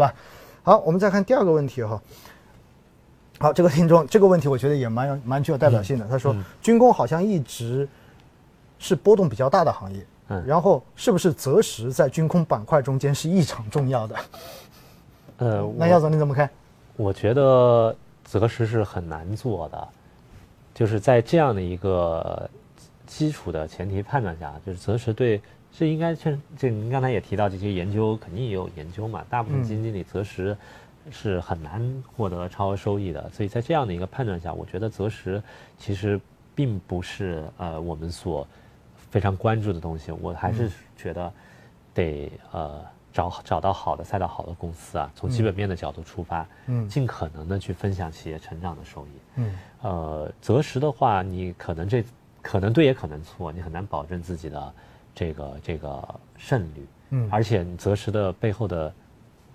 吧？好，我们再看第二个问题哈。好，这个听众这个问题我觉得也蛮有蛮具有代表性的。他说，军工好像一直是波动比较大的行业，嗯，然后是不是择时在军工板块中间是异常重要的？呃，那姚总你怎么看？我觉得择时是很难做的，就是在这样的一个基础的前提判断下，就是择时对是应该确这您刚才也提到这些研究肯定也有研究嘛，大部分基金经理择时。是很难获得超额收益的，所以在这样的一个判断下，我觉得择时其实并不是呃我们所非常关注的东西。我还是觉得得呃找找到好的赛道、好的公司啊，从基本面的角度出发，嗯，尽可能的去分享企业成长的收益。嗯，呃，择时的话，你可能这可能对也可能错，你很难保证自己的这个这个胜率。嗯，而且你择时的背后的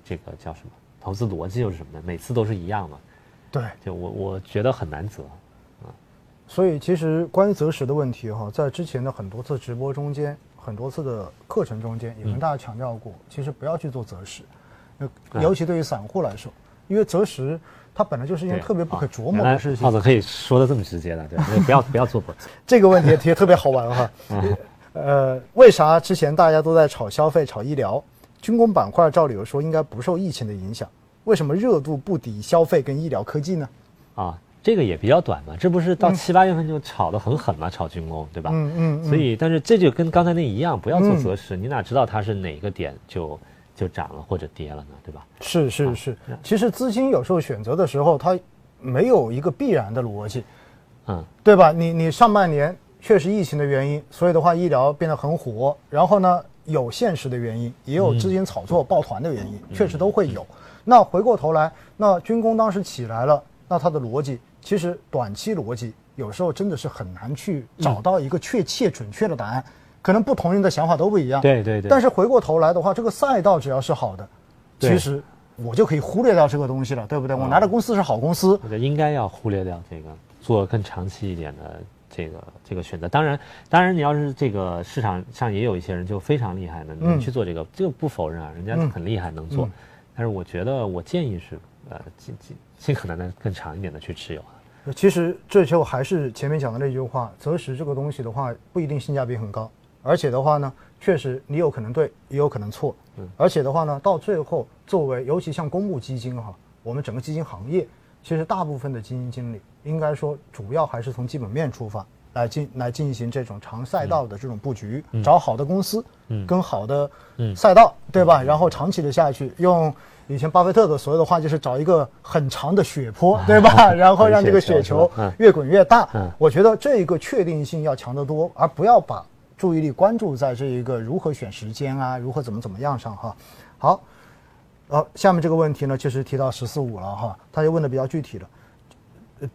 这个叫什么？投资逻辑又是什么呢？每次都是一样嘛？对，就我我觉得很难择，啊，所以其实关于择时的问题哈，在之前的很多次直播中间，很多次的课程中间，也跟大家强调过，其实不要去做择时，尤其对于散户来说，因为择时它本来就是一件特别不可琢磨的事情。浩子可以说的这么直接的，对，不要不要做博。这个问题也特别好玩哈，呃，为啥之前大家都在炒消费、炒医疗？军工板块照理说应该不受疫情的影响，为什么热度不敌消费跟医疗科技呢？啊，这个也比较短嘛，这不是到七八月份就炒得很狠嘛，炒军工，对吧？嗯嗯。所以，但是这就跟刚才那一样，不要做择时，你哪知道它是哪个点就就涨了或者跌了呢？对吧？是是是，其实资金有时候选择的时候，它没有一个必然的逻辑，嗯，对吧？你你上半年确实疫情的原因，所以的话医疗变得很火，然后呢？有现实的原因，也有资金炒作抱团的原因，确实都会有。那回过头来，那军工当时起来了，那它的逻辑其实短期逻辑有时候真的是很难去找到一个确切准确的答案，可能不同人的想法都不一样。对对对。但是回过头来的话，这个赛道只要是好的，其实我就可以忽略掉这个东西了，对不对？我拿的公司是好公司，我觉得应该要忽略掉这个，做更长期一点的。这个这个选择，当然，当然，你要是这个市场上也有一些人就非常厉害的，能去做这个，这个不否认啊，人家很厉害能做。但是我觉得，我建议是，呃，尽尽尽可能的更长一点的去持有。其实这就还是前面讲的那句话，择时这个东西的话，不一定性价比很高，而且的话呢，确实你有可能对，也有可能错。嗯。而且的话呢，到最后，作为尤其像公募基金哈，我们整个基金行业，其实大部分的基金经理。应该说，主要还是从基本面出发来进来进行这种长赛道的这种布局，找好的公司，嗯，跟好的赛道，对吧？然后长期的下去，用以前巴菲特的所有的话，就是找一个很长的雪坡，对吧？然后让这个雪球越滚越大。我觉得这一个确定性要强得多，而不要把注意力关注在这一个如何选时间啊，如何怎么怎么样上哈。好，呃，下面这个问题呢，就是提到“十四五”了哈，他就问的比较具体了。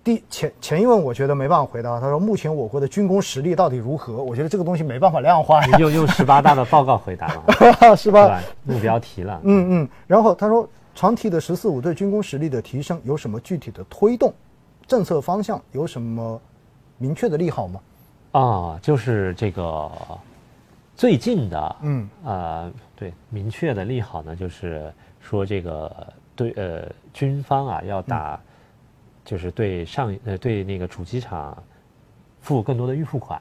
第前前一问，我觉得没办法回答。他说：“目前我国的军工实力到底如何？”我觉得这个东西没办法量化。用用十八大的报告回答了，是吧？目标提了。嗯嗯。然后他说：“长提的‘十四五’对军工实力的提升有什么具体的推动？政策方向有什么明确的利好吗？”啊，就是这个最近的，嗯啊，对，明确的利好呢，就是说这个对呃军方啊要打。就是对上呃对那个主机厂付更多的预付款，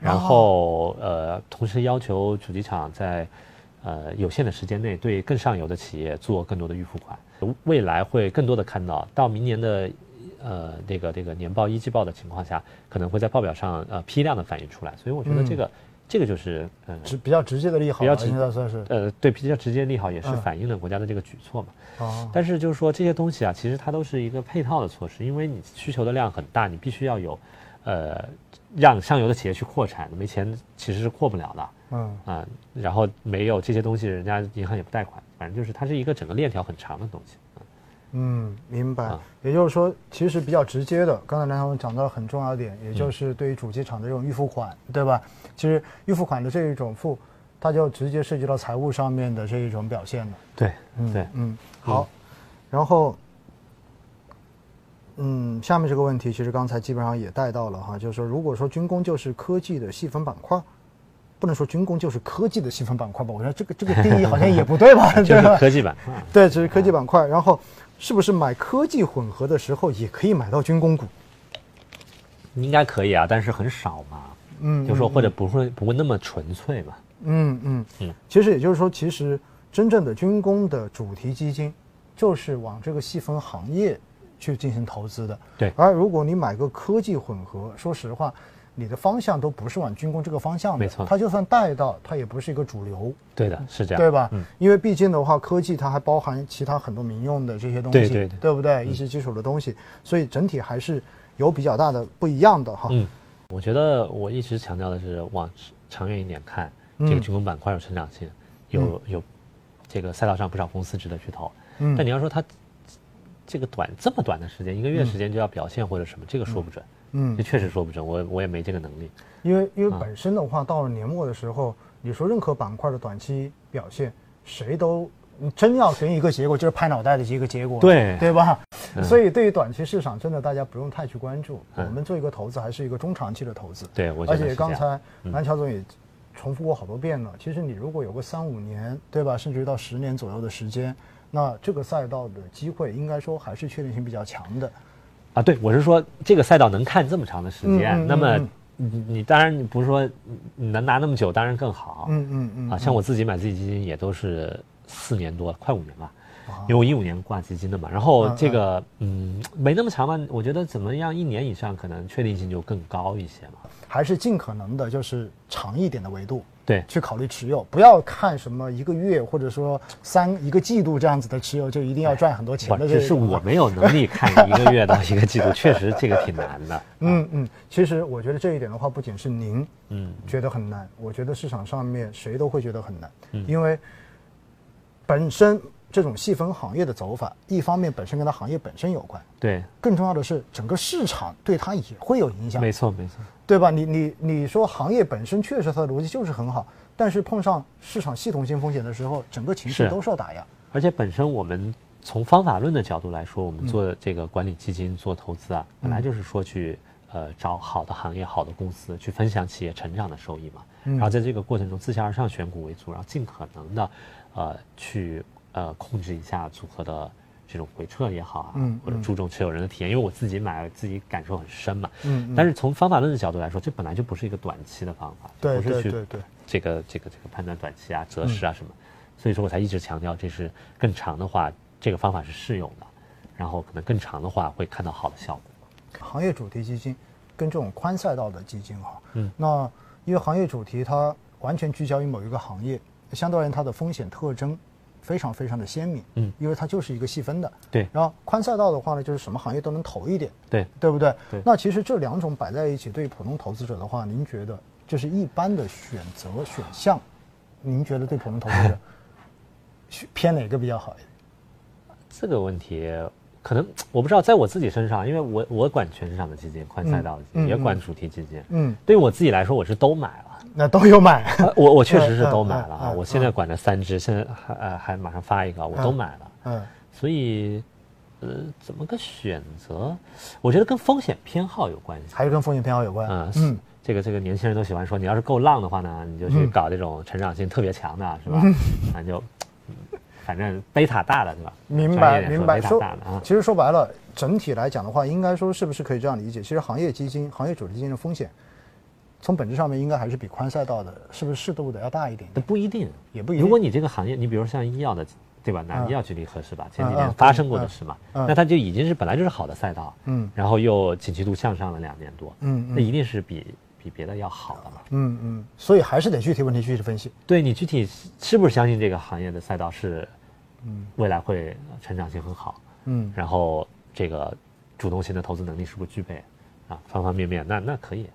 然后呃同时要求主机厂在呃有限的时间内对更上游的企业做更多的预付款，未来会更多的看到，到明年的呃这个这个年报一季报的情况下，可能会在报表上呃批量的反映出来，所以我觉得这个。这个就是嗯，直比较直接的利好，比较直接算是呃，对，比较直接利好也是反映了国家的这个举措嘛。哦。但是就是说这些东西啊，其实它都是一个配套的措施，因为你需求的量很大，你必须要有，呃，让上游的企业去扩产，没钱其实是扩不了的。嗯。啊，然后没有这些东西，人家银行也不贷款，反正就是它是一个整个链条很长的东西。嗯，明白。也就是说，其实比较直接的，刚才梁总讲到了很重要的点，也就是对于主机厂的这种预付款，对吧？其实预付款的这一种付，它就直接涉及到财务上面的这一种表现了。对，嗯，对，嗯，好。然后，嗯，下面这个问题其实刚才基本上也带到了哈，就是说，如果说军工就是科技的细分板块，不能说军工就是科技的细分板块吧？我觉得这个这个定义好像也不对吧？就是科技板块。对，只是科技板块。然后，是不是买科技混合的时候也可以买到军工股？应该可以啊，但是很少嘛。嗯，就说或者不会不会那么纯粹嘛。嗯嗯嗯。其实也就是说，其实真正的军工的主题基金，就是往这个细分行业去进行投资的。对。而如果你买个科技混合，说实话。你的方向都不是往军工这个方向的，没错。它就算带到，它也不是一个主流。对的，是这样，对吧？嗯。因为毕竟的话，科技它还包含其他很多民用的这些东西，对对对，对不对？一些基础的东西，所以整体还是有比较大的不一样的哈。嗯，我觉得我一直强调的是往长远一点看，这个军工板块有成长性，有有这个赛道上不少公司值得去投。嗯。但你要说它这个短这么短的时间，一个月时间就要表现或者什么，这个说不准。嗯，这确实说不准，我我也没这个能力。因为因为本身的话，到了年末的时候，你说任何板块的短期表现，谁都真要给你一个结果，就是拍脑袋的一个结果，对对吧？所以对于短期市场，真的大家不用太去关注。我们做一个投资，还是一个中长期的投资。对，我而且刚才南乔总也重复过好多遍了。其实你如果有个三五年，对吧？甚至于到十年左右的时间，那这个赛道的机会，应该说还是确定性比较强的。啊，对，我是说这个赛道能看这么长的时间，那么你你当然你不是说你能拿那么久，当然更好。嗯嗯嗯。啊，像我自己买自己基金也都是四年多，快五年吧，因为我一五年挂基金的嘛。然后这个嗯没那么长嘛，我觉得怎么样一年以上可能确定性就更高一些嘛。还是尽可能的就是长一点的维度。对，去考虑持有，不要看什么一个月或者说三一个季度这样子的持有，就一定要赚很多钱的。只是我没有能力看一个月到一个季度，确实这个挺难的。嗯嗯，其实我觉得这一点的话，不仅是您嗯觉得很难，我觉得市场上面谁都会觉得很难，因为本身。这种细分行业的走法，一方面本身跟它行业本身有关，对，更重要的是整个市场对它也会有影响，没错没错，对吧？你你你说行业本身确实它的逻辑就是很好，但是碰上市场系统性风险的时候，整个情绪都受打压。而且本身我们从方法论的角度来说，我们做这个管理基金做投资啊，本来就是说去呃找好的行业、好的公司去分享企业成长的收益嘛，然后在这个过程中自下而上选股为主，然后尽可能的呃去。呃，控制一下组合的这种回撤也好啊，或者注重持有人的体验，因为我自己买，自己感受很深嘛。嗯。但是从方法论的角度来说，这本来就不是一个短期的方法，不是去这个这个这个判断短期啊、择时啊什么。所以说我才一直强调，这是更长的话，这个方法是适用的，然后可能更长的话会看到好的效果。行业主题基金跟这种宽赛道的基金哈，嗯，那因为行业主题它完全聚焦于某一个行业，相对而言它的风险特征。非常非常的鲜明，嗯，因为它就是一个细分的，对。然后宽赛道的话呢，就是什么行业都能投一点，对，对不对？对。那其实这两种摆在一起，对于普通投资者的话，您觉得就是一般的选择选项，您觉得对普通投资者 偏哪个比较好一点？这个问题可能 我不知道，在我自己身上，因为我我管全市场的基金，宽赛道的基金，也管主题基金，嗯，对于我自己来说，我是都买了。那都有买，我我确实是都买了啊！我现在管着三只，现在还呃还马上发一个，我都买了。嗯，所以呃怎么个选择？我觉得跟风险偏好有关系，还是跟风险偏好有关。嗯嗯，这个这个年轻人都喜欢说，你要是够浪的话呢，你就去搞这种成长性特别强的，是吧？那就反正贝塔大的，对吧？明白明白。说其实说白了，整体来讲的话，应该说是不是可以这样理解？其实行业基金、行业主题基金的风险。从本质上面应该还是比宽赛道的，是不是适度的要大一点？不一定，也不一定。如果你这个行业，你比如像医药的，对吧？拿医药举例合适吧？前几年发生过的事嘛，那它就已经是本来就是好的赛道，嗯，然后又景气度向上了两年多，嗯，那一定是比比别的要好的嘛，嗯嗯。所以还是得具体问题具体分析。对你具体是不是相信这个行业的赛道是，嗯，未来会成长性很好，嗯，然后这个主动型的投资能力是不是具备，啊，方方面面，那那可以。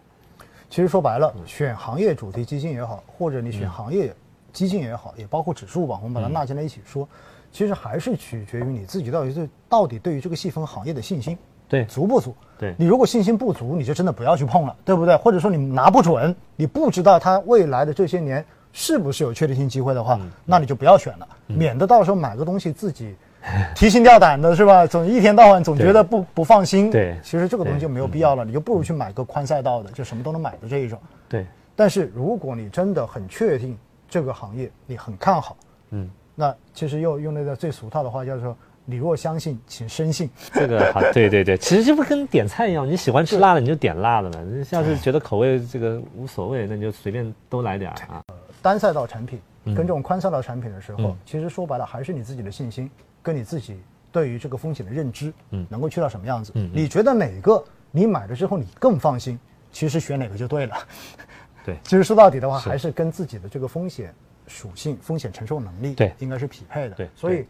其实说白了，选行业主题基金也好，或者你选行业基金也好，也包括指数吧，我们把它纳进来一起说，其实还是取决于你自己到底对到底对于这个细分行业的信心，对。足不足？对。你如果信心不足，你就真的不要去碰了，对不对？或者说你拿不准，你不知道它未来的这些年是不是有确定性机会的话，那你就不要选了，免得到时候买个东西自己。提心吊胆的是吧？总一天到晚总觉得不不放心。对，其实这个东西就没有必要了，你就不如去买个宽赛道的，就什么都能买的这一种。对，但是如果你真的很确定这个行业，你很看好，嗯，那其实又用那个最俗套的话叫做“你若相信，请深信 这个好，对对对，其实这不跟点菜一样，你喜欢吃辣的你就点辣的嘛，你要是觉得口味这个无所谓，那你就随便都来点儿啊。”。单赛道产品嗯。跟这种宽赛道产品的时候，嗯。其实说白了还是你自己的信心跟你自己对于这个风险的认知，嗯。能够去到什么样子。嗯嗯。你觉得哪个你买了之后你更放心，其实选哪个就对了。对。其实说到底的话，还是跟自己的这个风险属性、风险承受能力，对。应该是匹配的。对所以对